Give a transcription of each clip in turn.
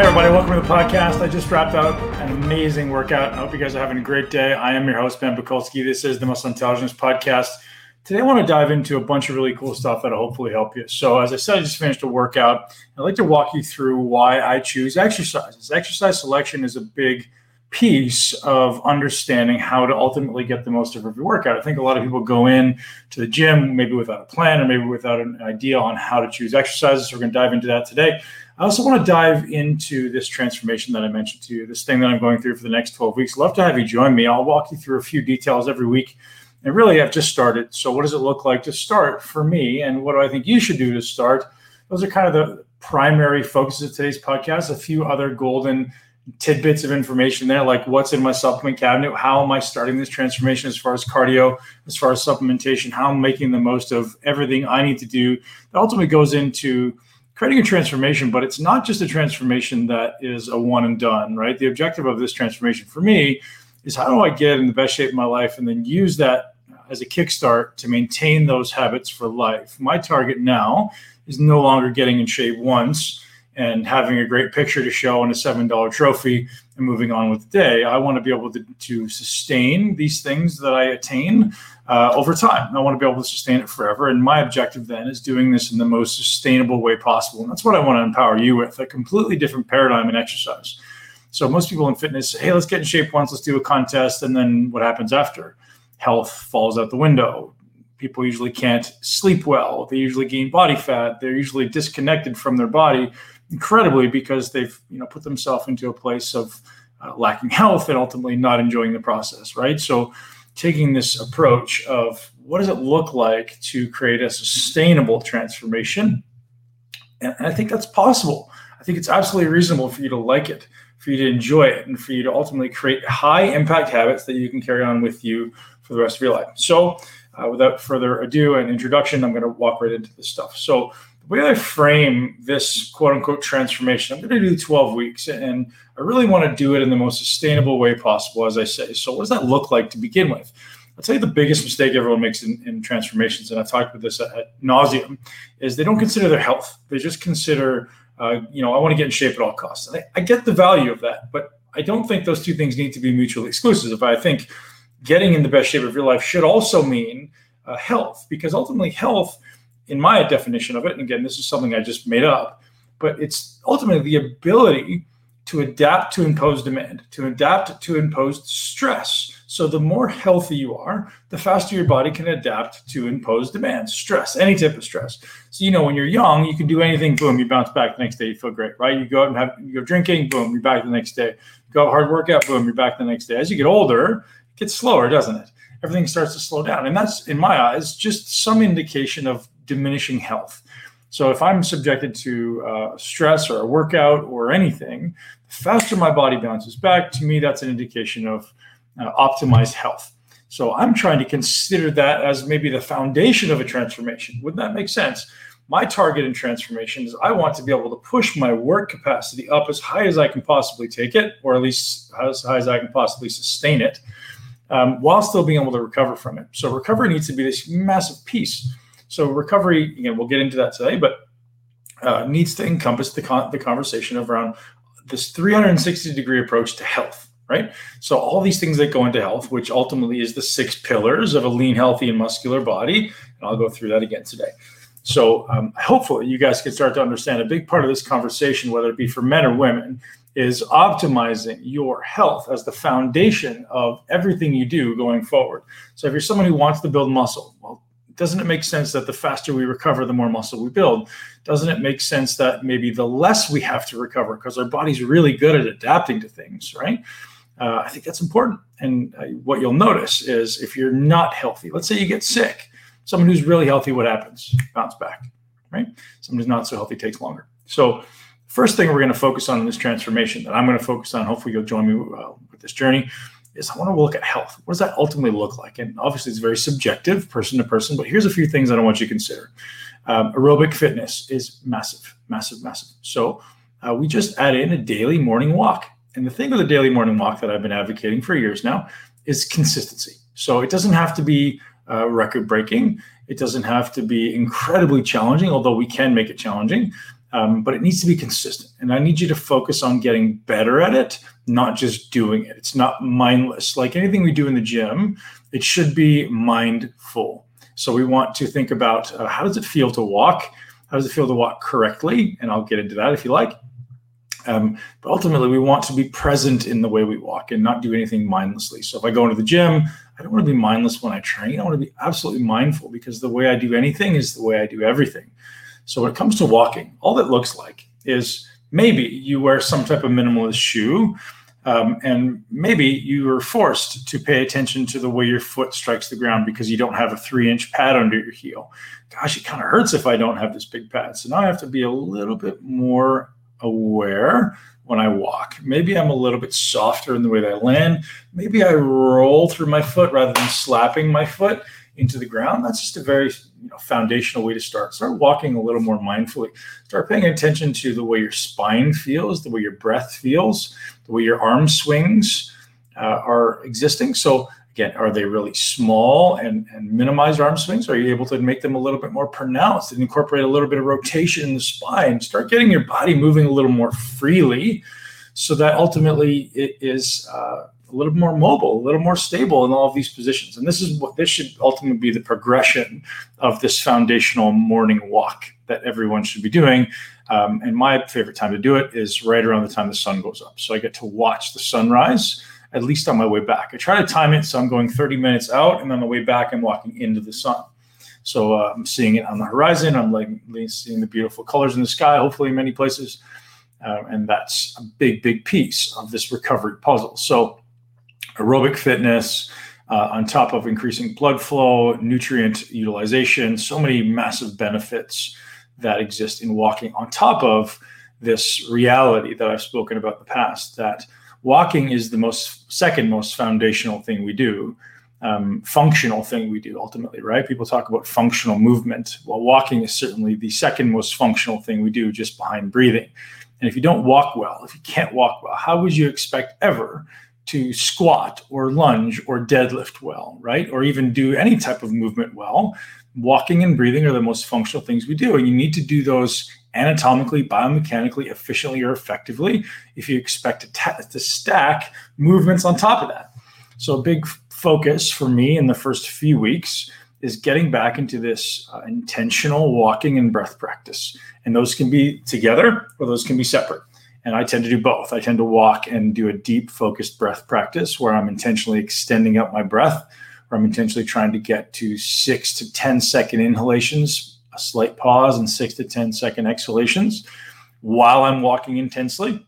Hey, everybody, welcome to the podcast. I just wrapped up an amazing workout. I hope you guys are having a great day. I am your host, Ben Pakulski. This is the Muscle Intelligence Podcast. Today, I want to dive into a bunch of really cool stuff that'll hopefully help you. So, as I said, I just finished a workout. I'd like to walk you through why I choose exercises. Exercise selection is a big piece of understanding how to ultimately get the most out of every workout. I think a lot of people go in to the gym maybe without a plan or maybe without an idea on how to choose exercises. So we're going to dive into that today. I also want to dive into this transformation that I mentioned to you, this thing that I'm going through for the next 12 weeks. Love to have you join me. I'll walk you through a few details every week. And really, I've just started. So, what does it look like to start for me? And what do I think you should do to start? Those are kind of the primary focuses of today's podcast. A few other golden tidbits of information there, like what's in my supplement cabinet, how am I starting this transformation as far as cardio, as far as supplementation, how I'm making the most of everything I need to do. That ultimately goes into creating a transformation, but it's not just a transformation that is a one and done, right? The objective of this transformation for me is how do I get in the best shape of my life and then use that as a kickstart to maintain those habits for life. My target now is no longer getting in shape once and having a great picture to show and a $7 trophy and moving on with the day. I want to be able to, to sustain these things that I attain uh, over time. I want to be able to sustain it forever. And my objective then is doing this in the most sustainable way possible. And that's what I want to empower you with a completely different paradigm in exercise. So most people in fitness say, hey, let's get in shape once, let's do a contest. And then what happens after? Health falls out the window. People usually can't sleep well. They usually gain body fat. They're usually disconnected from their body incredibly because they've you know put themselves into a place of uh, lacking health and ultimately not enjoying the process right? So taking this approach of what does it look like to create a sustainable transformation? And i think that's possible. I think it's absolutely reasonable for you to like it for you to enjoy it and for you to ultimately create high impact habits that you can carry on with you for the rest of your life. So uh, without further ado and introduction i'm going to walk right into this stuff. So way I frame this quote unquote transformation, I'm going to do 12 weeks and I really want to do it in the most sustainable way possible, as I say. So, what does that look like to begin with? I'll tell you the biggest mistake everyone makes in, in transformations, and I've talked about this at, at nauseum, is they don't consider their health. They just consider, uh, you know, I want to get in shape at all costs. I, I get the value of that, but I don't think those two things need to be mutually exclusive. I think getting in the best shape of your life should also mean uh, health, because ultimately, health in my definition of it, and again, this is something I just made up, but it's ultimately the ability to adapt to imposed demand, to adapt to imposed stress. So the more healthy you are, the faster your body can adapt to imposed demand, stress, any type of stress. So you know, when you're young, you can do anything, boom, you bounce back the next day, you feel great, right? You go out and have you go drinking, boom, you're back the next day. You go hard workout, boom, you're back the next day. As you get older, it gets slower, doesn't it? Everything starts to slow down. And that's in my eyes just some indication of diminishing health. So if I'm subjected to uh, stress or a workout or anything, the faster my body bounces back, to me, that's an indication of uh, optimized health. So I'm trying to consider that as maybe the foundation of a transformation. Wouldn't that make sense? My target in transformation is I want to be able to push my work capacity up as high as I can possibly take it, or at least as high as I can possibly sustain it, um, while still being able to recover from it. So recovery needs to be this massive piece so recovery, again, we'll get into that today, but uh, needs to encompass the con- the conversation around this 360 degree approach to health, right? So all these things that go into health, which ultimately is the six pillars of a lean, healthy, and muscular body, and I'll go through that again today. So um, hopefully you guys can start to understand a big part of this conversation, whether it be for men or women, is optimizing your health as the foundation of everything you do going forward. So if you're someone who wants to build muscle, well, doesn't it make sense that the faster we recover, the more muscle we build? Doesn't it make sense that maybe the less we have to recover because our body's really good at adapting to things, right? Uh, I think that's important. And uh, what you'll notice is if you're not healthy, let's say you get sick, someone who's really healthy, what happens? Bounce back, right? Someone who's not so healthy takes longer. So, first thing we're going to focus on in this transformation that I'm going to focus on, hopefully you'll join me uh, with this journey, is I want to look at health. What does that ultimately look like? And obviously, it's very subjective, person to person. But here's a few things that I want you to consider. Um, aerobic fitness is massive, massive, massive. So uh, we just add in a daily morning walk. And the thing with a daily morning walk that I've been advocating for years now is consistency. So it doesn't have to be uh, record breaking. It doesn't have to be incredibly challenging, although we can make it challenging. Um, but it needs to be consistent. And I need you to focus on getting better at it, not just doing it. It's not mindless. Like anything we do in the gym, it should be mindful. So we want to think about uh, how does it feel to walk? How does it feel to walk correctly? And I'll get into that if you like. Um, but ultimately, we want to be present in the way we walk and not do anything mindlessly. So if I go into the gym, I don't want to be mindless when I train. I want to be absolutely mindful because the way I do anything is the way I do everything. So when it comes to walking, all that looks like is maybe you wear some type of minimalist shoe. Um, and maybe you are forced to pay attention to the way your foot strikes the ground because you don't have a three inch pad under your heel. Gosh, it kind of hurts if I don't have this big pad. So now I have to be a little bit more aware when I walk. Maybe I'm a little bit softer in the way that I land. Maybe I roll through my foot rather than slapping my foot into the ground. That's just a very you know, foundational way to start. Start walking a little more mindfully. Start paying attention to the way your spine feels, the way your breath feels, the way your arm swings uh, are existing. So Again, are they really small and, and minimized arm swings? Are you able to make them a little bit more pronounced and incorporate a little bit of rotation in the spine? Start getting your body moving a little more freely so that ultimately it is uh, a little more mobile, a little more stable in all of these positions. And this is what this should ultimately be the progression of this foundational morning walk that everyone should be doing. Um, and my favorite time to do it is right around the time the sun goes up. So I get to watch the sunrise at least on my way back. I try to time it so I'm going 30 minutes out, and on the way back, I'm walking into the sun. So uh, I'm seeing it on the horizon. I'm like seeing the beautiful colors in the sky, hopefully in many places. Uh, and that's a big, big piece of this recovery puzzle. So aerobic fitness, uh, on top of increasing blood flow, nutrient utilization, so many massive benefits that exist in walking, on top of this reality that I've spoken about in the past that walking is the most second most foundational thing we do um, functional thing we do ultimately right? People talk about functional movement. Well walking is certainly the second most functional thing we do just behind breathing. And if you don't walk well if you can't walk well how would you expect ever to squat or lunge or deadlift well right or even do any type of movement well walking and breathing are the most functional things we do and you need to do those anatomically, biomechanically, efficiently, or effectively if you expect to, to stack movements on top of that. So, a big focus for me in the first few weeks is getting back into this uh, intentional walking and breath practice. And those can be together or those can be separate. And I tend to do both. I tend to walk and do a deep, focused breath practice where I'm intentionally extending out my breath, where I'm intentionally trying to get to six to ten second inhalations a slight pause and six to ten second exhalations while I'm walking intensely.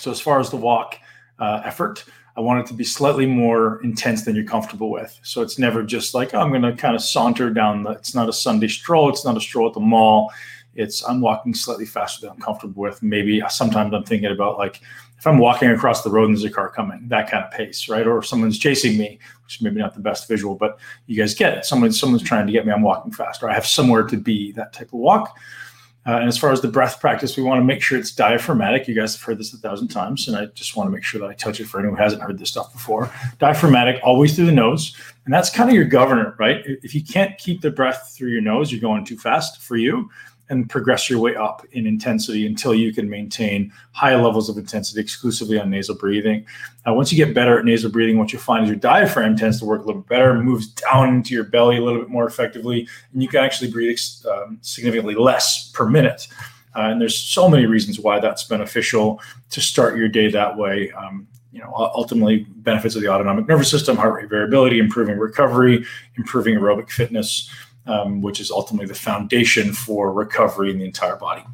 So, as far as the walk uh, effort, I want it to be slightly more intense than you're comfortable with. So, it's never just like, oh, I'm going to kind of saunter down the, it's not a Sunday stroll, it's not a stroll at the mall. It's I'm walking slightly faster than I'm comfortable with. Maybe sometimes I'm thinking about like if I'm walking across the road and there's a car coming, that kind of pace, right? Or if someone's chasing me, which is maybe not the best visual, but you guys get it. Someone, someone's trying to get me, I'm walking faster. I have somewhere to be, that type of walk. Uh, and as far as the breath practice, we want to make sure it's diaphragmatic. You guys have heard this a thousand times, and I just want to make sure that I touch it for anyone who hasn't heard this stuff before. Diaphragmatic, always through the nose, and that's kind of your governor, right? If you can't keep the breath through your nose, you're going too fast for you and progress your way up in intensity until you can maintain high levels of intensity exclusively on nasal breathing. Uh, once you get better at nasal breathing, what you find is your diaphragm tends to work a little bit better, moves down into your belly a little bit more effectively, and you can actually breathe um, significantly less per minute. Uh, and there's so many reasons why that's beneficial to start your day that way. Um, you know, ultimately benefits of the autonomic nervous system, heart rate variability, improving recovery, improving aerobic fitness um, which is ultimately the foundation for recovery in the entire body.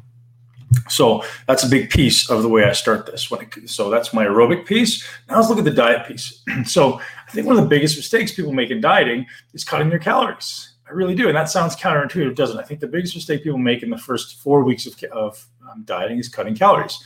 So that's a big piece of the way I start this. It, so that's my aerobic piece. Now let's look at the diet piece. so I think one of the biggest mistakes people make in dieting is cutting their calories. I really do, and that sounds counterintuitive, doesn't it? I think the biggest mistake people make in the first four weeks of, of um, dieting is cutting calories.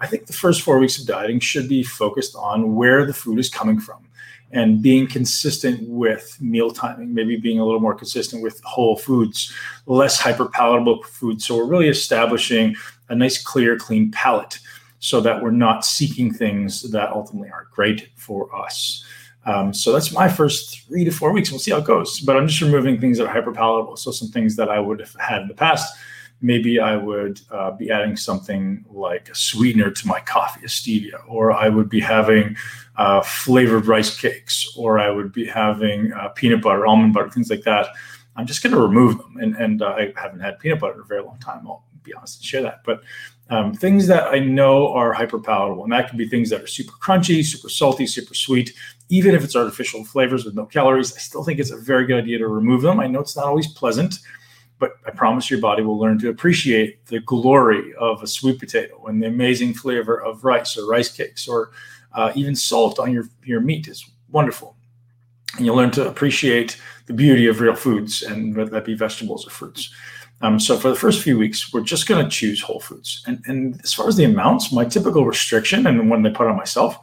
I think the first four weeks of dieting should be focused on where the food is coming from and being consistent with meal timing, maybe being a little more consistent with whole foods, less hyper palatable foods. So we're really establishing a nice, clear, clean palate so that we're not seeking things that ultimately aren't great for us. Um, so that's my first three to four weeks. We'll see how it goes. But I'm just removing things that are hyper palatable. So some things that I would have had in the past maybe I would uh, be adding something like a sweetener to my coffee, a stevia, or I would be having uh, flavored rice cakes, or I would be having uh, peanut butter, almond butter, things like that. I'm just going to remove them. And, and uh, I haven't had peanut butter in a very long time. I'll be honest and share that. But um, things that I know are hyper palatable, and that can be things that are super crunchy, super salty, super sweet. Even if it's artificial flavors with no calories, I still think it's a very good idea to remove them. I know it's not always pleasant but I promise your body will learn to appreciate the glory of a sweet potato and the amazing flavor of rice or rice cakes or uh, even salt on your, your meat is wonderful. And you'll learn to appreciate the beauty of real foods and whether that be vegetables or fruits. Um, so for the first few weeks, we're just going to choose whole foods. And, and as far as the amounts, my typical restriction and the one they put on myself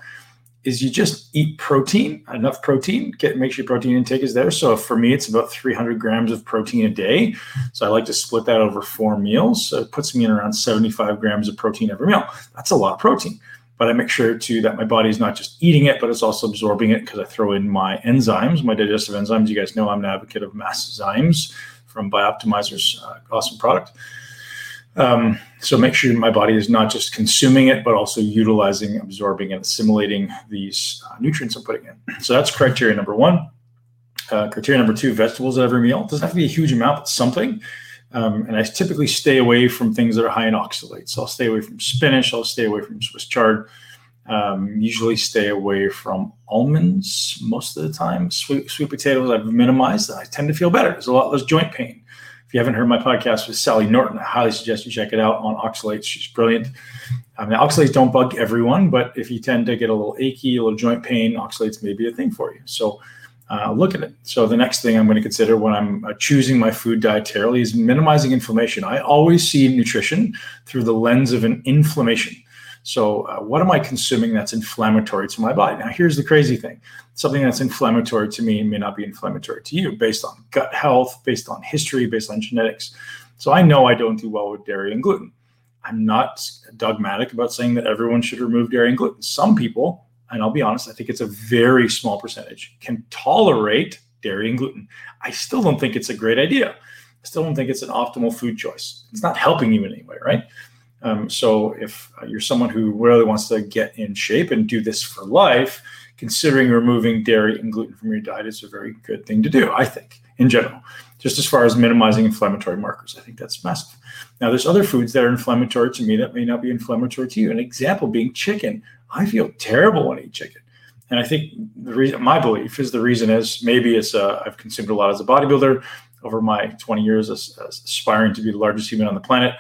is you just eat protein, enough protein, get make sure your protein intake is there. So for me, it's about 300 grams of protein a day. So I like to split that over four meals. So it puts me in around 75 grams of protein every meal. That's a lot of protein. But I make sure too that my body is not just eating it, but it's also absorbing it because I throw in my enzymes, my digestive enzymes. You guys know I'm an advocate of Masszymes from Bioptimizer's uh, awesome product. Um, so make sure my body is not just consuming it, but also utilizing, absorbing, and assimilating these uh, nutrients I'm putting in. So that's criteria number one. Uh, criteria number two: vegetables at every meal. It doesn't have to be a huge amount, but something. Um, and I typically stay away from things that are high in oxalates. So I'll stay away from spinach. I'll stay away from Swiss chard. Um, usually stay away from almonds most of the time. Sweet, sweet potatoes I've minimized. I tend to feel better. There's a lot less joint pain. If you haven't heard my podcast with Sally Norton, I highly suggest you check it out on oxalates. She's brilliant. I mean, oxalates don't bug everyone, but if you tend to get a little achy, a little joint pain, oxalates may be a thing for you. So uh, look at it. So the next thing I'm going to consider when I'm uh, choosing my food dietarily is minimizing inflammation. I always see nutrition through the lens of an inflammation. So, uh, what am I consuming that's inflammatory to my body? Now, here's the crazy thing something that's inflammatory to me may not be inflammatory to you based on gut health, based on history, based on genetics. So, I know I don't do well with dairy and gluten. I'm not dogmatic about saying that everyone should remove dairy and gluten. Some people, and I'll be honest, I think it's a very small percentage, can tolerate dairy and gluten. I still don't think it's a great idea. I still don't think it's an optimal food choice. It's not helping you in any way, right? Um, so if uh, you're someone who really wants to get in shape and do this for life, considering removing dairy and gluten from your diet is a very good thing to do, I think, in general. Just as far as minimizing inflammatory markers, I think that's massive. Now, there's other foods that are inflammatory to me that may not be inflammatory to you. An example being chicken. I feel terrible when I eat chicken. And I think the reason, my belief is the reason is maybe it's uh, I've consumed a lot as a bodybuilder over my 20 years as, as aspiring to be the largest human on the planet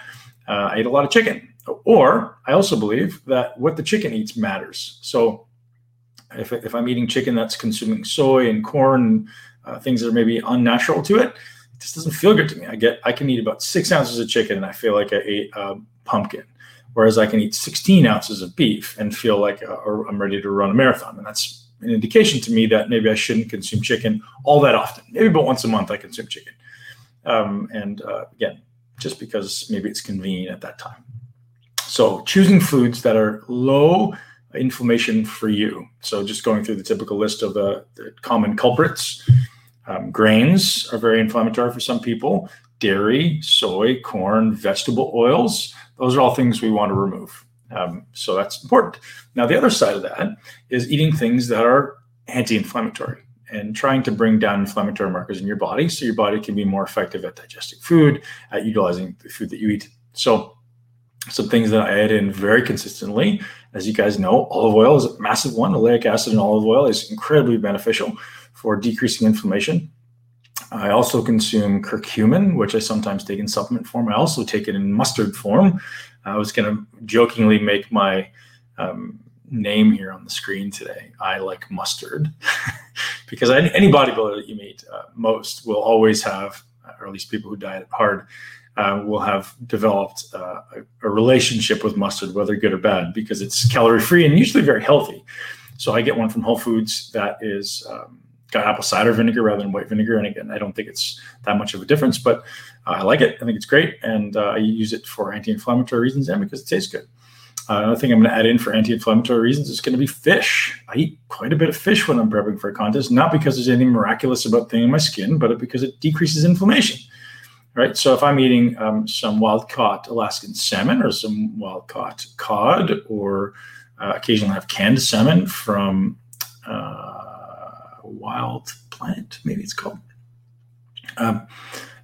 uh, I ate a lot of chicken. Or I also believe that what the chicken eats matters. So if, if I'm eating chicken that's consuming soy and corn, uh, things that are maybe unnatural to it, it just doesn't feel good to me. I get I can eat about six ounces of chicken and I feel like I ate a pumpkin, whereas I can eat 16 ounces of beef and feel like uh, I'm ready to run a marathon. And that's an indication to me that maybe I shouldn't consume chicken all that often. Maybe about once a month I consume chicken. Um, and uh, again, just because maybe it's convenient at that time. So choosing foods that are low inflammation for you. So just going through the typical list of the, the common culprits. Um, grains are very inflammatory for some people. Dairy, soy, corn, vegetable oils, those are all things we want to remove. Um, so that's important. Now, the other side of that is eating things that are anti inflammatory and trying to bring down inflammatory markers in your body so your body can be more effective at digesting food, at utilizing the food that you eat. So, some things that I add in very consistently, as you guys know, olive oil is a massive one. Oleic acid in olive oil is incredibly beneficial for decreasing inflammation. I also consume curcumin, which I sometimes take in supplement form. I also take it in mustard form. I was going to jokingly make my um, name here on the screen today. I like mustard because any bodybuilder that you meet, uh, most will always have, or at least people who diet hard, uh, will have developed uh, a, a, relationship with mustard, whether good or bad, because it's calorie free and usually very healthy. So I get one from Whole Foods that is um, got apple cider vinegar rather than white vinegar. And again, I don't think it's that much of a difference, but uh, I like it. I think it's great, and uh, I use it for anti-inflammatory reasons and because it tastes good. Uh, another thing I'm going to add in for anti-inflammatory reasons is going to be fish. I eat quite a bit of fish when I'm prepping for a contest, not because there's anything miraculous about thing in my skin, but because it decreases inflammation. right? So if I'm eating um, some wild caught Alaskan salmon or some wild caught cod, or uh, occasionally I have canned salmon from uh, Wild Planet, maybe it's called. Um,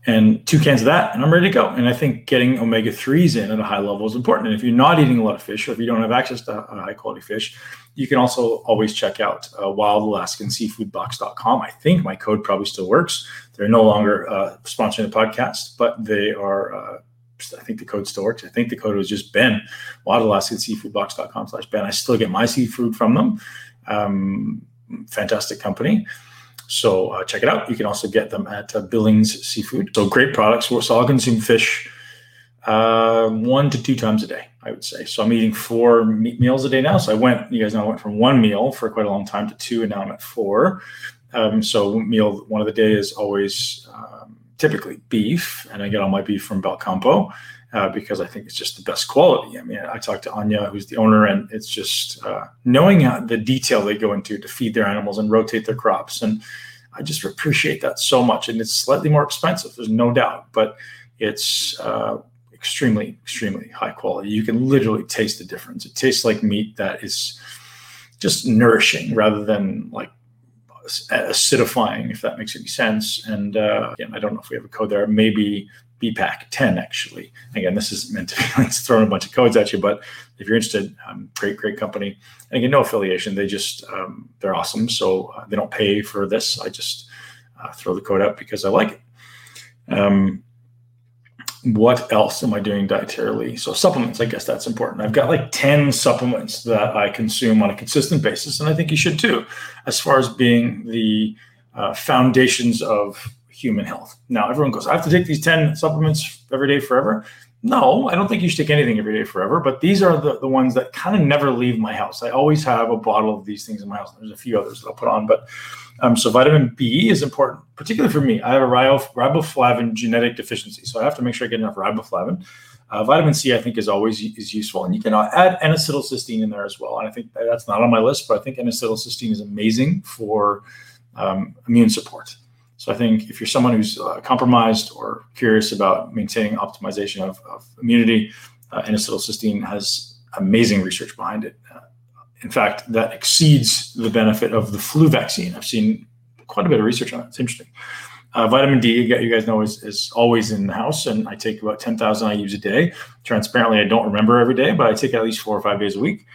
and two cans of that, and I'm ready to go. And I think getting omega 3s in at a high level is important. And if you're not eating a lot of fish, or if you don't have access to high quality fish, you can also always check out uh, wildalaskanseafoodbox.com. I think my code probably still works. They're no longer uh, sponsoring the podcast, but they are. Uh, I think the code still works. I think the code was just Ben, wildalaskanseafoodbox.com slash Ben. I still get my seafood from them. Um, fantastic company. So uh, check it out. You can also get them at uh, Billings Seafood. So great products. So I'll consume fish uh, one to two times a day, I would say. So I'm eating four meals a day now. So I went, you guys know, I went from one meal for quite a long time to two, and now I'm at four. Um, so meal one of the day is always um, typically beef, and I get all my beef from Belcampo uh, because I think it's just the best quality. I mean, I talked to Anya, who's the owner, and it's just uh, knowing how, the detail they go into to feed their animals and rotate their crops. And I just appreciate that so much. And it's slightly more expensive, there's no doubt, but it's uh, extremely, extremely high quality. You can literally taste the difference. It tastes like meat that is just nourishing rather than like acidifying, if that makes any sense. And uh, again, I don't know if we have a code there. Maybe BPAC 10 actually. Again, this isn't meant to be like throwing a bunch of codes at you, but if you're interested, um, great, great company. And again, no affiliation. They just um, they're awesome. So uh, they don't pay for this. I just uh, throw the code up because I like it. Um, what else am I doing dietarily? So supplements, I guess that's important. I've got like 10 supplements that I consume on a consistent basis, and I think you should too, as far as being the uh, foundations of human health. Now, everyone goes, I have to take these 10 supplements every day forever. No, I don't think you should take anything every day forever, but these are the, the ones that kind of never leave my house. I always have a bottle of these things in my house. There's a few others that I'll put on, but um, so vitamin B is important, particularly for me. I have a riboflavin genetic deficiency, so I have to make sure I get enough riboflavin. Uh, vitamin C, I think, is always is useful, and you can add N-acetylcysteine in there as well. And I think that's not on my list, but I think N-acetylcysteine is amazing for um, immune support. So I think if you're someone who's uh, compromised or curious about maintaining optimization of, of immunity, uh, N-acetylcysteine has amazing research behind it. Uh, in fact, that exceeds the benefit of the flu vaccine. I've seen quite a bit of research on it. It's interesting. Uh, vitamin D, you guys know, is, is always in the house, and I take about 10,000 IUs a day. Transparently, I don't remember every day, but I take at least four or five days a week.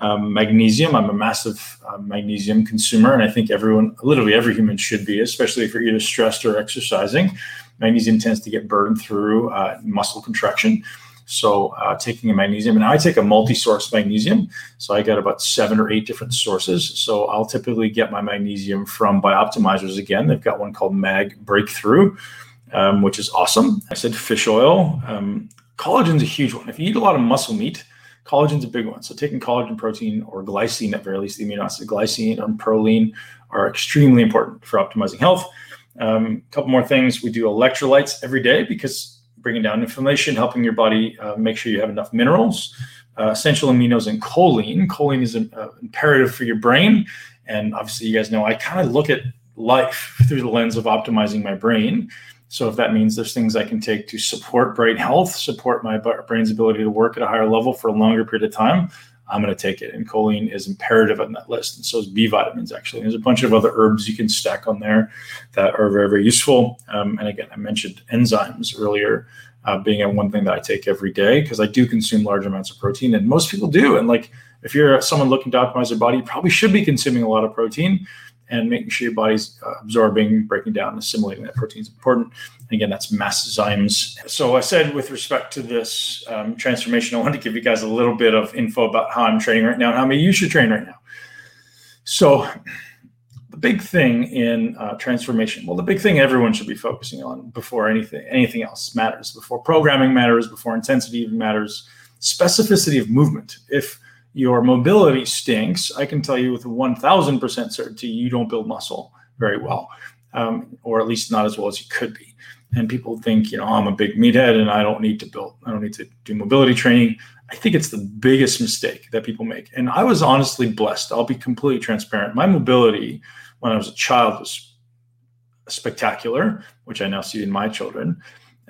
Um, magnesium, I'm a massive uh, magnesium consumer, and I think everyone, literally every human, should be, especially if you're either stressed or exercising. Magnesium tends to get burned through uh, muscle contraction. So, uh, taking a magnesium, and I take a multi source magnesium. So, I got about seven or eight different sources. So, I'll typically get my magnesium from Bioptimizers again. They've got one called Mag Breakthrough, um, which is awesome. I said fish oil. Um, collagen's a huge one. If you eat a lot of muscle meat, Collagen's a big one. So taking collagen protein or glycine, at very least the amino acid glycine or proline, are extremely important for optimizing health. A um, couple more things. We do electrolytes every day because bringing down inflammation, helping your body uh, make sure you have enough minerals, uh, essential aminos, and choline. Choline is an, uh, imperative for your brain. And obviously, you guys know I kind of look at life through the lens of optimizing my brain. So if that means there's things I can take to support brain health, support my brain's ability to work at a higher level for a longer period of time, I'm going to take it. And choline is imperative on that list. And so is B vitamins, actually. There's a bunch of other herbs you can stack on there that are very, very useful. Um, and again, I mentioned enzymes earlier uh, being one thing that I take every day because I do consume large amounts of protein. And most people do. And like, if you're someone looking to optimize their body, you probably should be consuming a lot of protein and making sure your body's uh, absorbing, breaking down, and assimilating that protein is important. And again, that's masszymes. So I said with respect to this um, transformation, I want to give you guys a little bit of info about how I'm training right now and how many you should train right now. So the big thing in uh, transformation, well, the big thing everyone should be focusing on before anything anything else matters, before programming matters, before intensity even matters, specificity of movement. If your mobility stinks, I can tell you with 1000% certainty you don't build muscle very well, um, or at least not as well as you could be. And people think, you know, I'm a big meathead and I don't need to build, I don't need to do mobility training. I think it's the biggest mistake that people make. And I was honestly blessed. I'll be completely transparent. My mobility when I was a child was spectacular, which I now see in my children.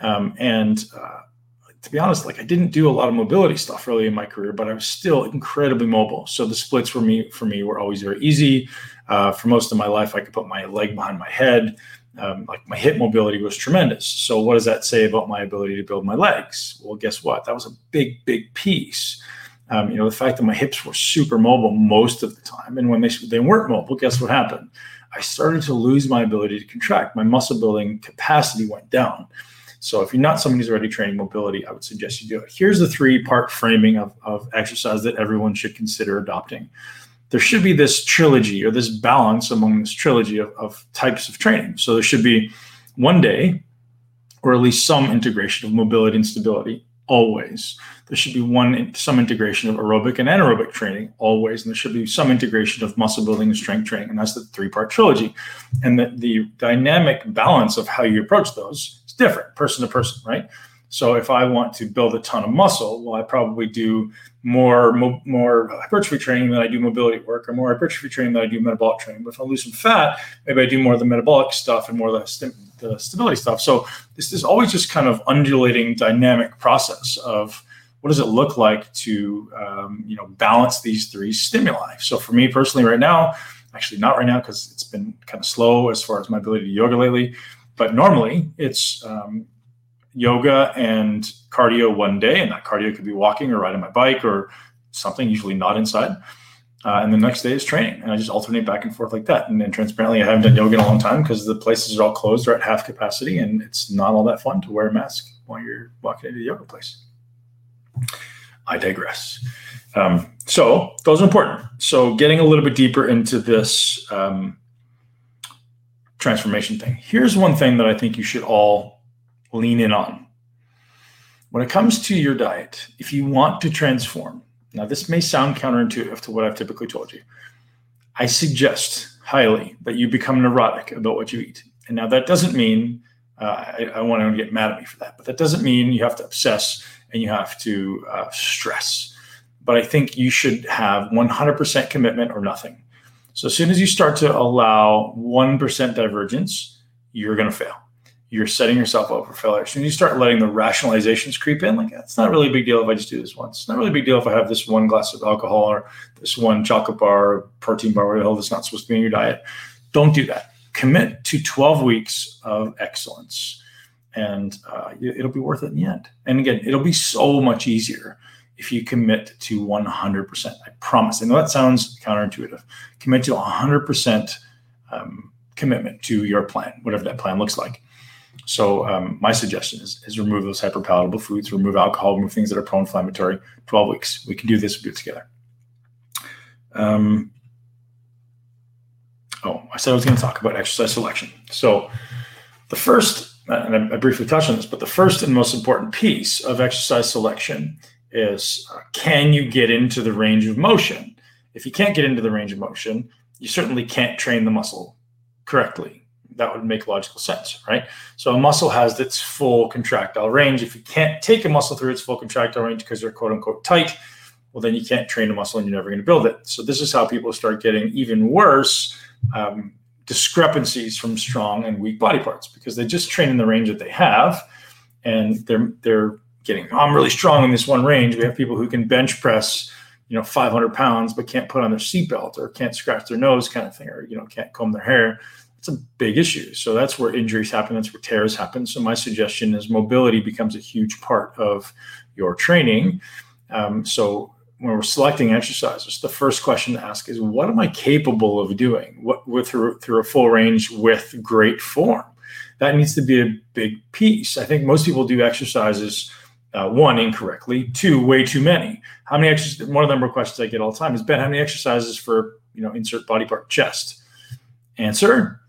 Um, and uh, to be honest, like I didn't do a lot of mobility stuff early in my career, but I was still incredibly mobile. So the splits for me for me were always very easy. Uh, for most of my life, I could put my leg behind my head. Um, like my hip mobility was tremendous. So what does that say about my ability to build my legs? Well, guess what? That was a big, big piece. Um, you know, the fact that my hips were super mobile most of the time, and when they they weren't mobile, guess what happened? I started to lose my ability to contract. My muscle building capacity went down. So if you're not someone who's already training mobility, I would suggest you do it. Here's the three part framing of, of exercise that everyone should consider adopting. There should be this trilogy or this balance among this trilogy of, of types of training. So there should be one day, or at least some integration of mobility and stability always. There should be one some integration of aerobic and anaerobic training always, and there should be some integration of muscle building and strength training, and that's the three part trilogy. And the, the dynamic balance of how you approach those different person to person, right? So if I want to build a ton of muscle, well, I probably do more mo- more hypertrophy training than I do mobility work, or more hypertrophy training than I do metabolic training. But if I lose some fat, maybe I do more of the metabolic stuff and more of the, st- the stability stuff. So this is always just kind of undulating, dynamic process of what does it look like to um, you know balance these three stimuli. So for me personally, right now, actually not right now because it's been kind of slow as far as my ability to yoga lately. But normally it's um, yoga and cardio one day, and that cardio could be walking or riding my bike or something, usually not inside. Uh, and the next day is training, and I just alternate back and forth like that. And then transparently, I haven't done yoga in a long time because the places are all closed or at half capacity, and it's not all that fun to wear a mask while you're walking into the yoga place. I digress. Um, so those are important. So getting a little bit deeper into this um, transformation thing. Here's one thing that I think you should all lean in on. When it comes to your diet, if you want to transform, now this may sound counterintuitive to what I've typically told you. I suggest highly that you become neurotic about what you eat. And now that doesn't mean uh, I, I want to get mad at me for that, but that doesn't mean you have to obsess and you have to uh, stress. But I think you should have 100% commitment or nothing. So as soon as you start to allow 1% divergence, you're going to fail. You're setting yourself up for failure. As soon as you start letting the rationalizations creep in, like it's not really a big deal if I just do this once. It's not really a big deal if I have this one glass of alcohol or this one chocolate bar or protein bar, whatever the hell that's not supposed to be in your diet. Don't do that. Commit to 12 weeks of excellence and uh, it'll be worth it in the end. And again, it'll be so much easier if you commit to 100%. I promise. I know that sounds counterintuitive. Commit to 100% um, commitment to your plan, whatever that plan looks like. So um, my suggestion is, is remove those hyperpalatable foods, remove alcohol, remove things that are pro-inflammatory. 12 weeks. We can do this. We do it together. Um, oh, I said I was going to talk about exercise selection. So the first, and I briefly touched on this, but the first and most important piece of exercise selection is uh, can you get into the range of motion? If you can't get into the range of motion, you certainly can't train the muscle correctly. That would make logical sense, right? So a muscle has its full contractile range. If you can't take a muscle through its full contractile range because they're quote unquote tight, well, then you can't train a muscle and you're never going to build it. So this is how people start getting even worse um, discrepancies from strong and weak body parts because they just train in the range that they have, and they're they're getting, I'm really strong in this one range. We have people who can bench press, you know, 500 pounds, but can't put on their seatbelt or can't scratch their nose kind of thing, or, you know, can't comb their hair. It's a big issue. So that's where injuries happen. That's where tears happen. So my suggestion is mobility becomes a huge part of your training. Um, so when we're selecting exercises, the first question to ask is, what am I capable of doing? What with through, through a full range with great form? That needs to be a big piece. I think most people do exercises uh, one incorrectly, two way too many. How many exercises? One of the number of questions I get all the time is Ben, how many exercises for you know insert body part chest? Answer: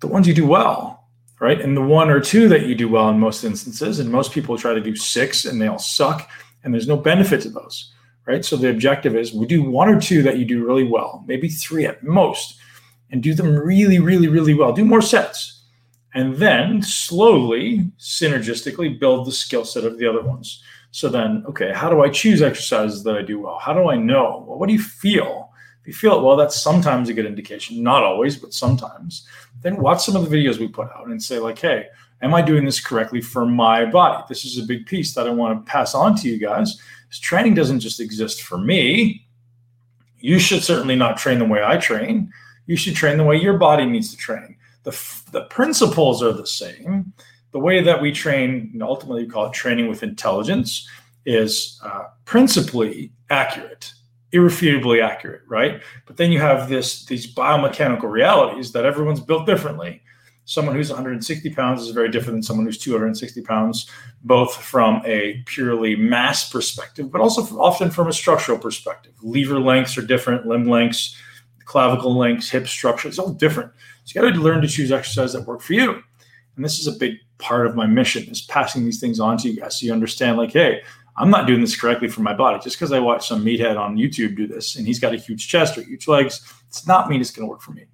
the ones you do well, right? And the one or two that you do well in most instances, and most people try to do six and they all suck, and there's no benefit to those, right? So the objective is we do one or two that you do really well, maybe three at most, and do them really, really, really well. Do more sets and then slowly, synergistically build the skill set of the other ones. So then, okay, how do I choose exercises that I do well? How do I know? Well, what do you feel? If you feel it well, that's sometimes a good indication. Not always, but sometimes. Then watch some of the videos we put out and say, like, hey, Am I doing this correctly for my body? This is a big piece that I want to pass on to you guys. This training doesn't just exist for me. You should certainly not train the way I train. You should train the way your body needs to train. The, the principles are the same. The way that we train, ultimately, we call it training with intelligence, is uh, principally accurate irrefutably accurate, right? But then you have this these biomechanical realities that everyone's built differently. Someone who's 160 pounds is very different than someone who's 260 pounds, both from a purely mass perspective, but also often from a structural perspective. Lever lengths are different, limb lengths, clavicle lengths, hip structure, it's all different. So you got to learn to choose exercise that work for you. And this is a big part of my mission is passing these things on to you guys so you understand like, hey, I'm not doing this correctly for my body. Just because I watch some meathead on YouTube do this and he's got a huge chest or huge legs, it's not mean it's going to work for me.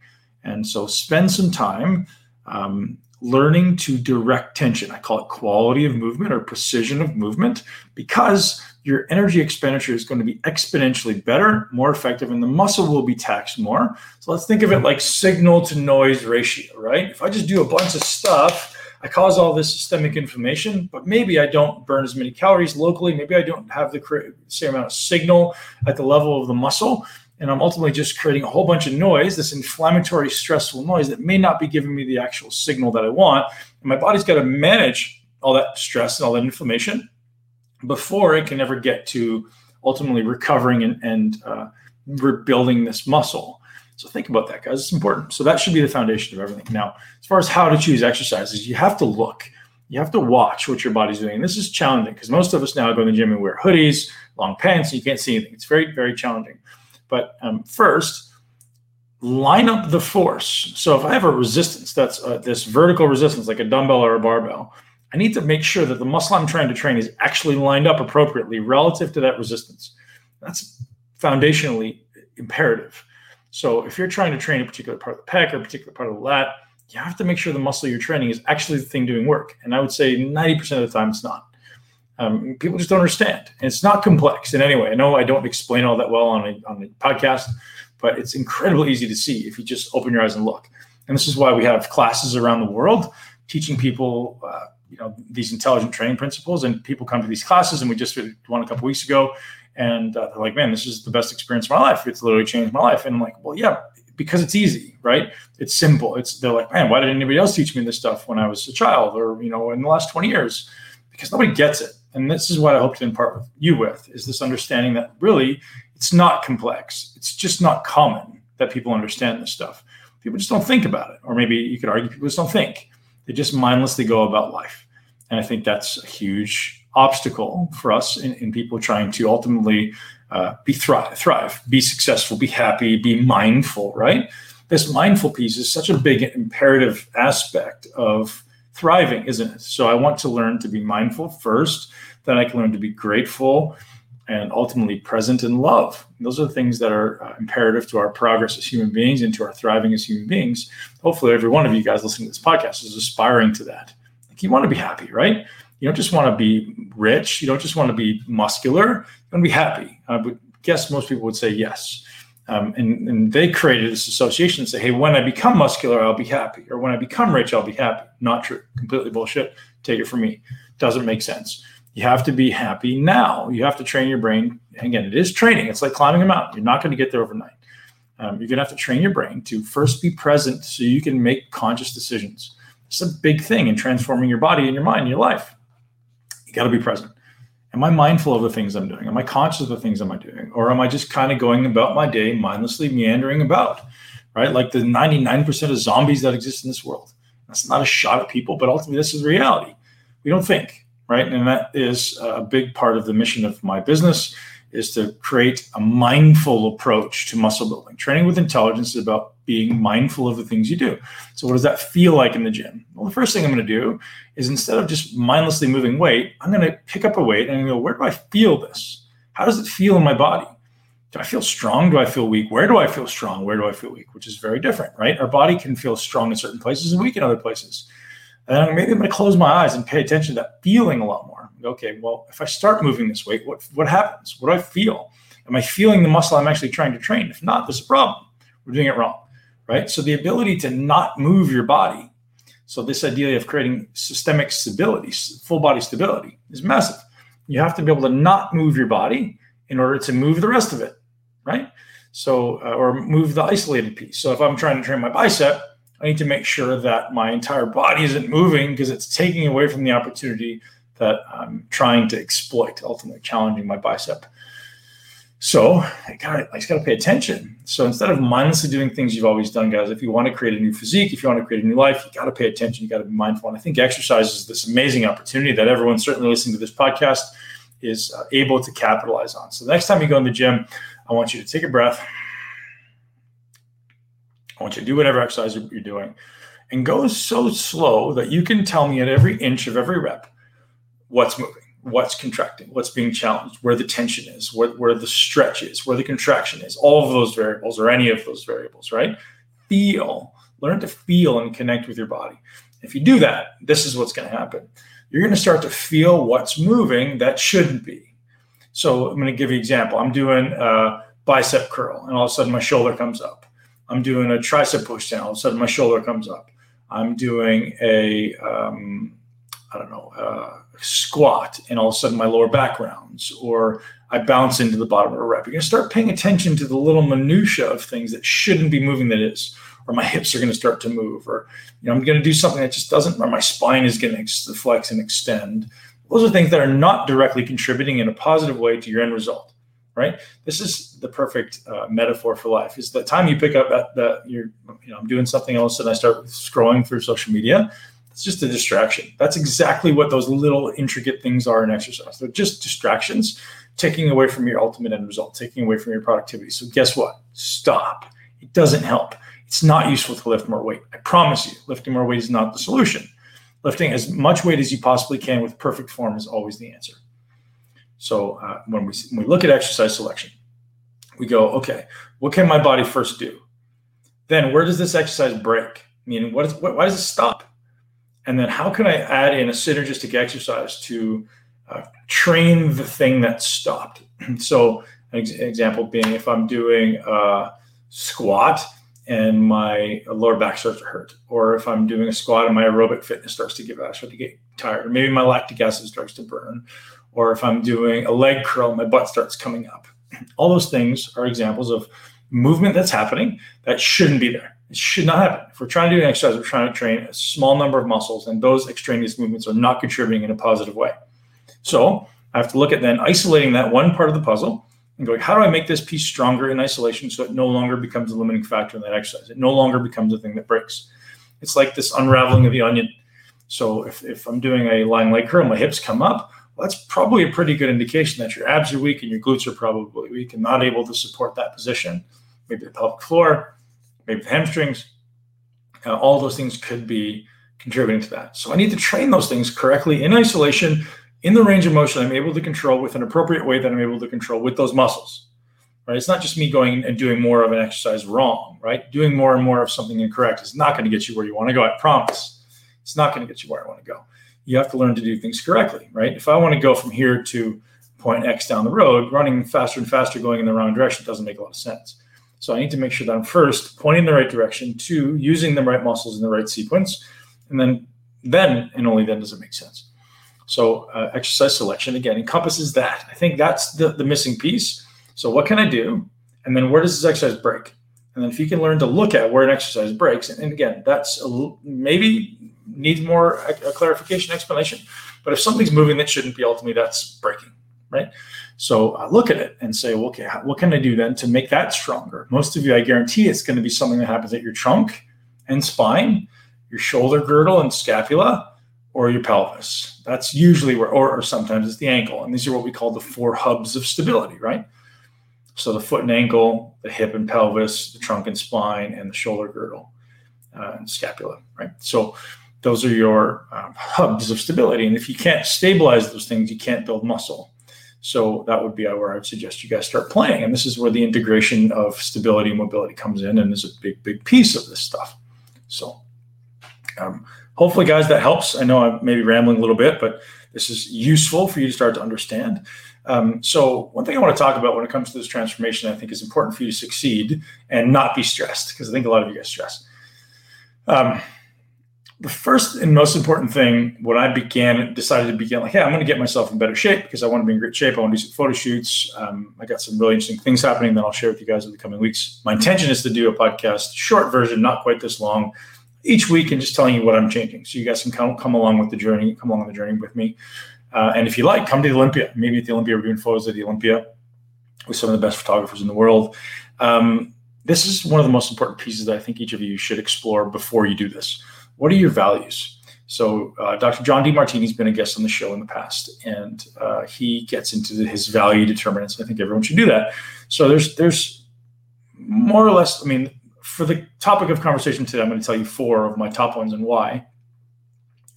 And so spend some time um, learning to direct tension. I call it quality of movement or precision of movement because your energy expenditure is going to be exponentially better, more effective, and the muscle will be taxed more. So let's think of it like signal to noise ratio, right? If I just do a bunch of stuff, I cause all this systemic inflammation, but maybe I don't burn as many calories locally. Maybe I don't have the same amount of signal at the level of the muscle. And I'm ultimately just creating a whole bunch of noise, this inflammatory, stressful noise that may not be giving me the actual signal that I want. And my body's got to manage all that stress and all that inflammation before it can ever get to ultimately recovering and, and uh, rebuilding this muscle. So think about that, guys. It's important. So that should be the foundation of everything. Now, as far as how to choose exercises, you have to look. You have to watch what your body's doing. And this is challenging because most of us now go to the gym and wear hoodies, long pants, and you can't see anything. It's very, very challenging. But um, first, line up the force. So if I have a resistance that's uh, this vertical resistance, like a dumbbell or a barbell, I need to make sure that the muscle I'm trying to train is actually lined up appropriately relative to that resistance. That's foundationally imperative. So if you're trying to train a particular part of the pec or a particular part of the lat, you have to make sure the muscle you're training is actually the thing doing work. And I would say 90% of the time it's not. Um, people just don't understand. And it's not complex in any way. I know I don't explain all that well on a, on podcast, but it's incredibly easy to see if you just open your eyes and look. And this is why we have classes around the world teaching people, uh, you know, these intelligent training principles. And people come to these classes, and we just did one a couple weeks ago, and uh, they're like, man, this is the best experience of my life. It's literally changed my life. And I'm like, well, yeah, because it's easy, right? It's simple. It's they're like, man, why didn't anybody else teach me this stuff when I was a child or you know in the last 20 years? Because nobody gets it. And this is what I hope to impart with you with is this understanding that really it's not complex. It's just not common that people understand this stuff. People just don't think about it. Or maybe you could argue people just don't think. They just mindlessly go about life. And I think that's a huge obstacle for us in, in people trying to ultimately uh, be thrive, thrive, be successful, be happy, be mindful. Right? This mindful piece is such a big imperative aspect of thriving, isn't it? So I want to learn to be mindful first. Then I can learn to be grateful and ultimately present in love. Those are the things that are uh, imperative to our progress as human beings and to our thriving as human beings. Hopefully, every one of you guys listening to this podcast is aspiring to that. Like you want to be happy, right? You don't just want to be rich. You don't just want to be muscular. You want to be happy. I would guess most people would say yes. Um, and, and they created this association and say, hey, when I become muscular, I'll be happy. Or when I become rich, I'll be happy. Not true. Completely bullshit. Take it from me. Doesn't make sense. You have to be happy now. You have to train your brain. Again, it is training. It's like climbing a mountain. You're not going to get there overnight. Um, you're going to have to train your brain to first be present so you can make conscious decisions. It's a big thing in transforming your body and your mind and your life. You got to be present. Am I mindful of the things I'm doing? Am I conscious of the things I'm doing? Or am I just kind of going about my day mindlessly meandering about? Right? Like the 99% of zombies that exist in this world. That's not a shot at people, but ultimately this is reality. We don't think, right? And that is a big part of the mission of my business is to create a mindful approach to muscle building. Training with intelligence is about being mindful of the things you do. So, what does that feel like in the gym? Well, the first thing I'm going to do is instead of just mindlessly moving weight, I'm going to pick up a weight and go, where do I feel this? How does it feel in my body? Do I feel strong? Do I feel weak? Where do I feel strong? Where do I feel weak? Which is very different, right? Our body can feel strong in certain places and weak in other places. And maybe I'm going to close my eyes and pay attention to that feeling a lot more. Okay, well, if I start moving this weight, what what happens? What do I feel? Am I feeling the muscle I'm actually trying to train? If not, there's a problem. We're doing it wrong, right? So the ability to not move your body So this idea of creating systemic stability, full body stability, is massive. You have to be able to not move your body in order to move the rest of it, right? So, uh, or move the isolated piece. So if I'm trying to train my bicep, I need to make sure that my entire body isn't moving because it's taking away from the opportunity that I'm trying to exploit, ultimately challenging my bicep. So I got I just got to pay attention. So instead of mindlessly doing things you've always done, guys, if you want to create a new physique, if you want to create a new life, you got to pay attention. You got to be mindful. And I think exercise is this amazing opportunity that everyone certainly listening to this podcast is uh, able to capitalize on. So the next time you go in the gym, I want you to take a breath. I want you to do whatever exercise you're doing and go so slow that you can tell me at every inch of every rep what's moving, what's contracting, what's being challenged, where the tension is, where, where the stretch is, where the contraction is, all of those variables or any of those variables, right? Feel, learn to feel and connect with your body. If you do that, this is what's going to happen. You're going to start to feel what's moving that shouldn't be. So I'm going to give you an example. I'm doing a bicep curl, and all of a sudden my shoulder comes up. I'm doing a tricep push down. All of a sudden my shoulder comes up. I'm doing a um, I don't know, uh, squat, and all of a sudden my lower back rounds, or I bounce into the bottom of a rep. You're going to start paying attention to the little minutia of things that shouldn't be moving that is, or my hips are going to start to move, or you know I'm going to do something that just doesn't, or my spine is going to flex and extend. Those are things that are not directly contributing in a positive way to your end result, right? This is the perfect uh, metaphor for life. Is the time you pick up that that you're, you know, I'm doing something else, and I start scrolling through social media it's just a distraction. That's exactly what those little intricate things are in exercise. They're just distractions, taking away from your ultimate end result, taking away from your productivity. So guess what? Stop. It doesn't help. It's not useful to lift more weight. I promise you, lifting more weight is not the solution. Lifting as much weight as you possibly can with perfect form is always the answer. So uh, when we when we look at exercise selection, we go, okay, what can my body first do? Then where does this exercise break? I mean, what is, what, why does it stop? And then how can I add in a synergistic exercise to uh, train the thing that stopped? so, an ex- example being if I'm doing a squat and my lower back starts to hurt, or if I'm doing a squat and my aerobic fitness starts to give out, start to get tired, or maybe my lactic acid starts to burn, or if I'm doing a leg curl, my butt starts coming up. All those things are examples of movement that's happening that shouldn't be there. It should not happen. If we're trying to do an exercise, we're trying to train a small number of muscles, and those extraneous movements are not contributing in a positive way. So I have to look at then isolating that one part of the puzzle and going, how do I make this piece stronger in isolation so it no longer becomes a limiting factor in that exercise? It no longer becomes a thing that breaks. It's like this unraveling of the onion. So if, if I'm doing a lying leg curl, my hips come up, that's probably a pretty good indication that your abs are weak and your glutes are probably weak and not able to support that position. Maybe the pelvic floor maybe the hamstrings. Uh, all those things could be contributing to that. So I need to train those things correctly in isolation, in the range of motion I'm able to control with an appropriate way that I'm able to control with those muscles. Right? It's not just me going and doing more of an exercise wrong, right? Doing more and more of something incorrect is not going to get you where you want to go. I promise. It's not going to get you where I want to go. You have to learn to do things correctly, right? If I want to go from here to point X down the road, running faster and faster going in the wrong direction doesn't make a lot of sense. So I need to make sure that I'm first pointing in the right direction, two, using the right muscles in the right sequence, and then then and only then does it make sense. So uh, exercise selection again encompasses that. I think that's the, the missing piece. So what can I do? And then where does this exercise break? And then if you can learn to look at where an exercise breaks, and, and again, that's a, maybe needs more a, a clarification explanation. But if something's moving that shouldn't be, ultimately that's breaking, right? So I look at it and say, well, okay, what can I do then to make that stronger? Most of you, I guarantee it's going to be something that happens at your trunk and spine, your shoulder girdle and scapula, or your pelvis. That's usually where, or, or sometimes it's the ankle. And these are what we call the four hubs of stability, right? So the foot and ankle, the hip and pelvis, the trunk and spine, and the shoulder girdle uh, and scapula, right? So those are your um, hubs of stability. And if you can't stabilize those things, you can't build muscle. So that would be where I would suggest you guys start playing. And this is where the integration of stability and mobility comes in and is a big, big piece of this stuff. So um, hopefully, guys, that helps. I know I'm maybe rambling a little bit, but this is useful for you to start to understand. Um, so one thing I want to talk about when it comes to this transformation, I think is important for you to succeed and not be stressed, because I think a lot of you guys stress. Um, the first and most important thing when I began, decided to begin, like, hey, I'm going to get myself in better shape because I want to be in great shape. I want to do some photo shoots. Um, I got some really interesting things happening that I'll share with you guys in the coming weeks. My intention is to do a podcast, short version, not quite this long, each week, and just telling you what I'm changing, so you guys can come come along with the journey, come along on the journey with me. Uh, and if you like, come to the Olympia. Maybe at the Olympia, we're doing photos at the Olympia with some of the best photographers in the world. Um, this is one of the most important pieces that I think each of you should explore before you do this what are your values? So, uh, Dr. John Demartini's been a guest on the show in the past, and uh, he gets into the, his value determinants. I think everyone should do that. So, there's there's more or less. I mean, for the topic of conversation today, I'm going to tell you four of my top ones and why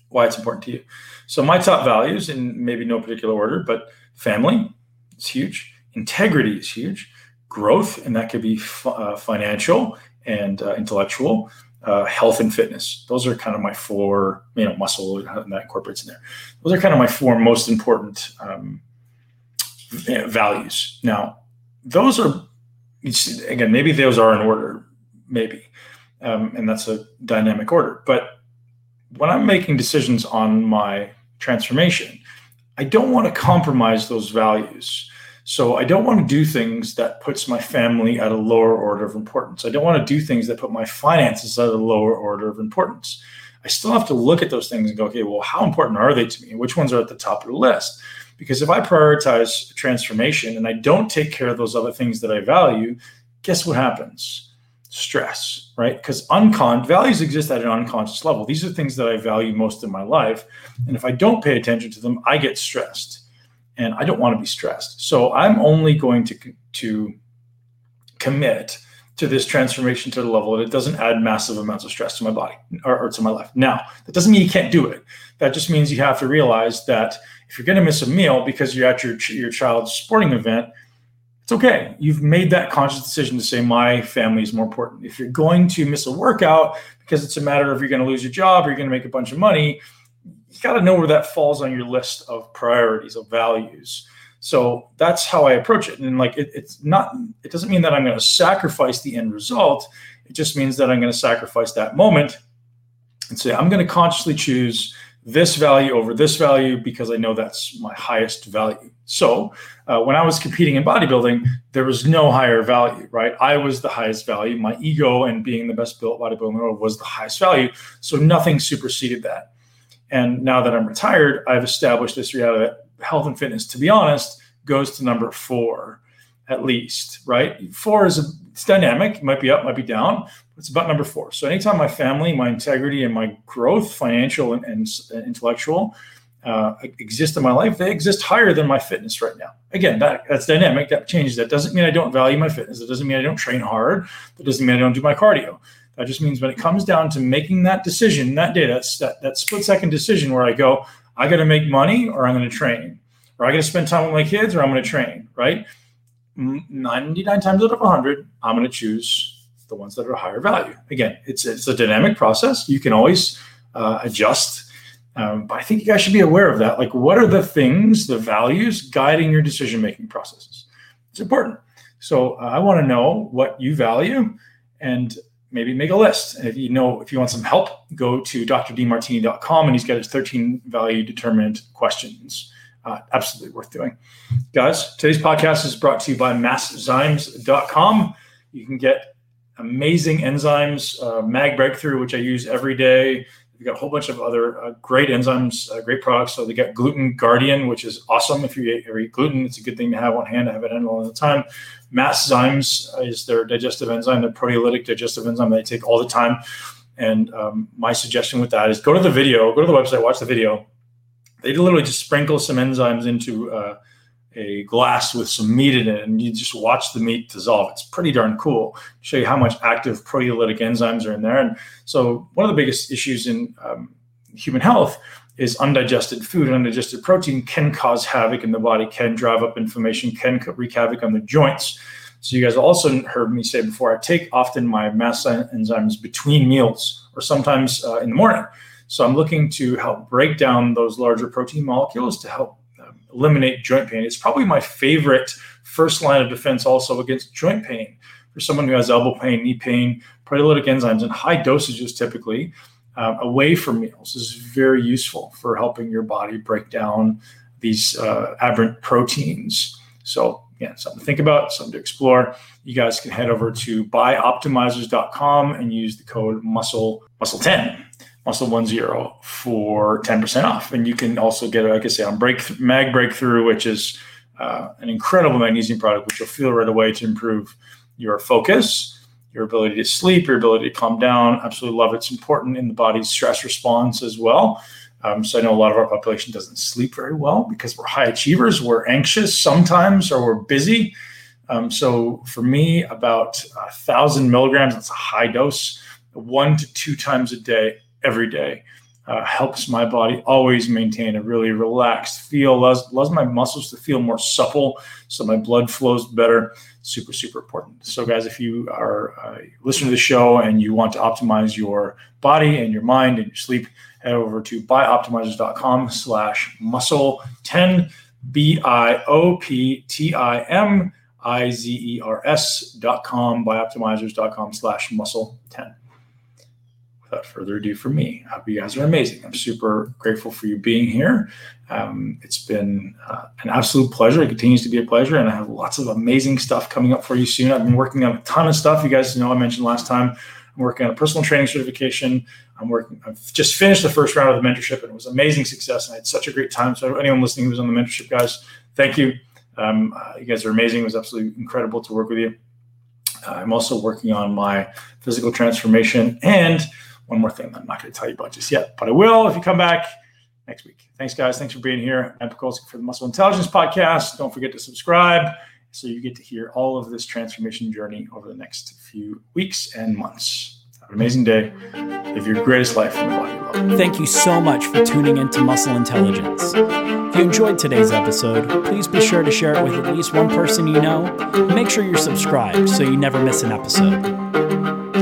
why it's important to you. So, my top values, in maybe no particular order, but family is huge, integrity is huge, growth, and that could be f- uh, financial and uh, intellectual uh, health and fitness. Those are kind of my four, you know, muscle and that incorporates in there. Those are kind of my four most important um, values. Now, those are again maybe those are in order, maybe, um, and that's a dynamic order. But when I'm making decisions on my transformation, I don't want to compromise those values. So I don't want to do things that puts my family at a lower order of importance. I don't want to do things that put my finances at a lower order of importance. I still have to look at those things and go, okay, well, how important are they to me? Which ones are at the top of the list? Because if I prioritize transformation and I don't take care of those other things that I value, guess what happens? Stress, right? Because uncon values exist at an unconscious level. These are things that I value most in my life. And if I don't pay attention to them, I get stressed and I don't want to be stressed. So I'm only going to to commit to this transformation to the level that it doesn't add massive amounts of stress to my body or, or, to my life. Now, that doesn't mean you can't do it. That just means you have to realize that if you're going to miss a meal because you're at your your child's sporting event, it's okay. You've made that conscious decision to say my family is more important. If you're going to miss a workout because it's a matter of you're going to lose your job or you're going to make a bunch of money, you got to know where that falls on your list of priorities of values. So that's how i approach it. And like it, it's not it doesn't mean that i'm going to sacrifice the end result. It just means that i'm going to sacrifice that moment and say i'm going to consciously choose this value over this value because i know that's my highest value. So uh, when i was competing in bodybuilding there was no higher value right? I was the highest value. My ego and being the best built bodybuilder in the world was the highest value. So nothing superseded that and now that I'm retired, I've established this reality that health and fitness, to be honest, goes to number four at least, right? Four is a, it's dynamic, it might be up, might be down, it's about number four. So anytime my family, my integrity, and my growth, financial and, and, intellectual, uh, exist in my life, they exist higher than my fitness right now. Again, that that's dynamic. That changes. That doesn't mean I don't value my fitness. That doesn't mean I don't train hard. That doesn't mean I don't do my cardio. That just means when it comes down to making that decision that day, that's that, that split second decision where I go, I got to make money or I'm going to train, or I got to spend time with my kids or I'm going to train, right? 99 times out of 100, I'm going to choose the ones that are higher value. Again, it's, it's a dynamic process. You can always uh, adjust. Um, but I think you guys should be aware of that. Like, what are the things, the values guiding your decision making processes? It's important. So, uh, I want to know what you value and maybe make a list. And if you know, if you want some help, go to drdemartini.com and he's got his 13 value determinant questions. Uh, absolutely worth doing. Guys, today's podcast is brought to you by masszymes.com. You can get amazing enzymes, uh, Mag Breakthrough, which I use every day. We've got a whole bunch of other uh, great enzymes, uh, great products. So they got Gluten Guardian, which is awesome. If you eat, eat gluten, it's a good thing to have on hand. I have it in all the time. Masszymes is their digestive enzyme, their proteolytic digestive enzyme I take all the time. And um, my suggestion with that is go to the video, go to the website, watch the video. They literally just sprinkle some enzymes into uh, a glass with some meat in it, and you just watch the meat dissolve. It's pretty darn cool. Show you how much active proteolytic enzymes are in there. And so, one of the biggest issues in um, human health is undigested food and undigested protein can cause havoc in the body, can drive up inflammation, can wreak havoc on the joints. So you guys also heard me say before, I take often my MassZymes between meals or sometimes uh, in the morning. So I'm looking to help break down those larger protein molecules to help eliminate joint pain. It's probably my favorite first line of defense also against joint pain. For someone who has elbow pain, knee pain, proteolytic enzymes in high dosages typically uh, away from meals is very useful for helping your body break down these uh, aberrant proteins. So, again, something to think about, something to explore. You guys can head over to bioptimizers.com and use the code muscle muscle 10 muscle one zero for 10% off. And you can also get, like I say, on mag breakthrough, which is uh, an incredible magnesium product, which you'll feel right away to improve your focus, your ability to sleep, your ability to calm down. Absolutely love it. It's important in the body's stress response as well. Um, so I know a lot of our population doesn't sleep very well because we're high achievers, we're anxious sometimes, or we're busy. Um, so for me, about a thousand milligrams, that's a high dose, one to two times a day, every day, uh, helps my body always maintain a really relaxed feel, allows, allows my muscles to feel more supple so my blood flows better. Super, super important. So, guys, if you are uh, listening to the show and you want to optimize your body and your mind and your sleep, head over to bioptimizers.com slash muscle 10 b-i-o-p-t-i-m-i-z-e-r-s dot com bioptimizers.com slash muscle 10 without further ado for me, I hope you guys are amazing. I'm super grateful for you being here. Um, it's been uh, an absolute pleasure. It continues to be a pleasure, and I have lots of amazing stuff coming up for you soon. I've been working on a ton of stuff. You guys know I mentioned last time. I'm working on a personal training certification. I'm working. I've just finished the first round of the mentorship, and it was amazing success. And I had such a great time. So anyone listening who was on the mentorship, guys, thank you. Um, uh, you guys are amazing. It was absolutely incredible to work with you. Uh, I'm also working on my physical transformation and one more thing I'm not going to tell you about just yet, but I will if you come back next week. Thanks, guys. Thanks for being here. I'm Pakulski for the Muscle Intelligence Podcast. Don't forget to subscribe so you get to hear all of this transformation journey over the next few weeks and months. Have an amazing day. Live your greatest life in the body. Thank you so much for tuning in to Muscle Intelligence. If you enjoyed today's episode, please be sure to share it with at least one person you know. Make sure you're subscribed so you never miss an episode.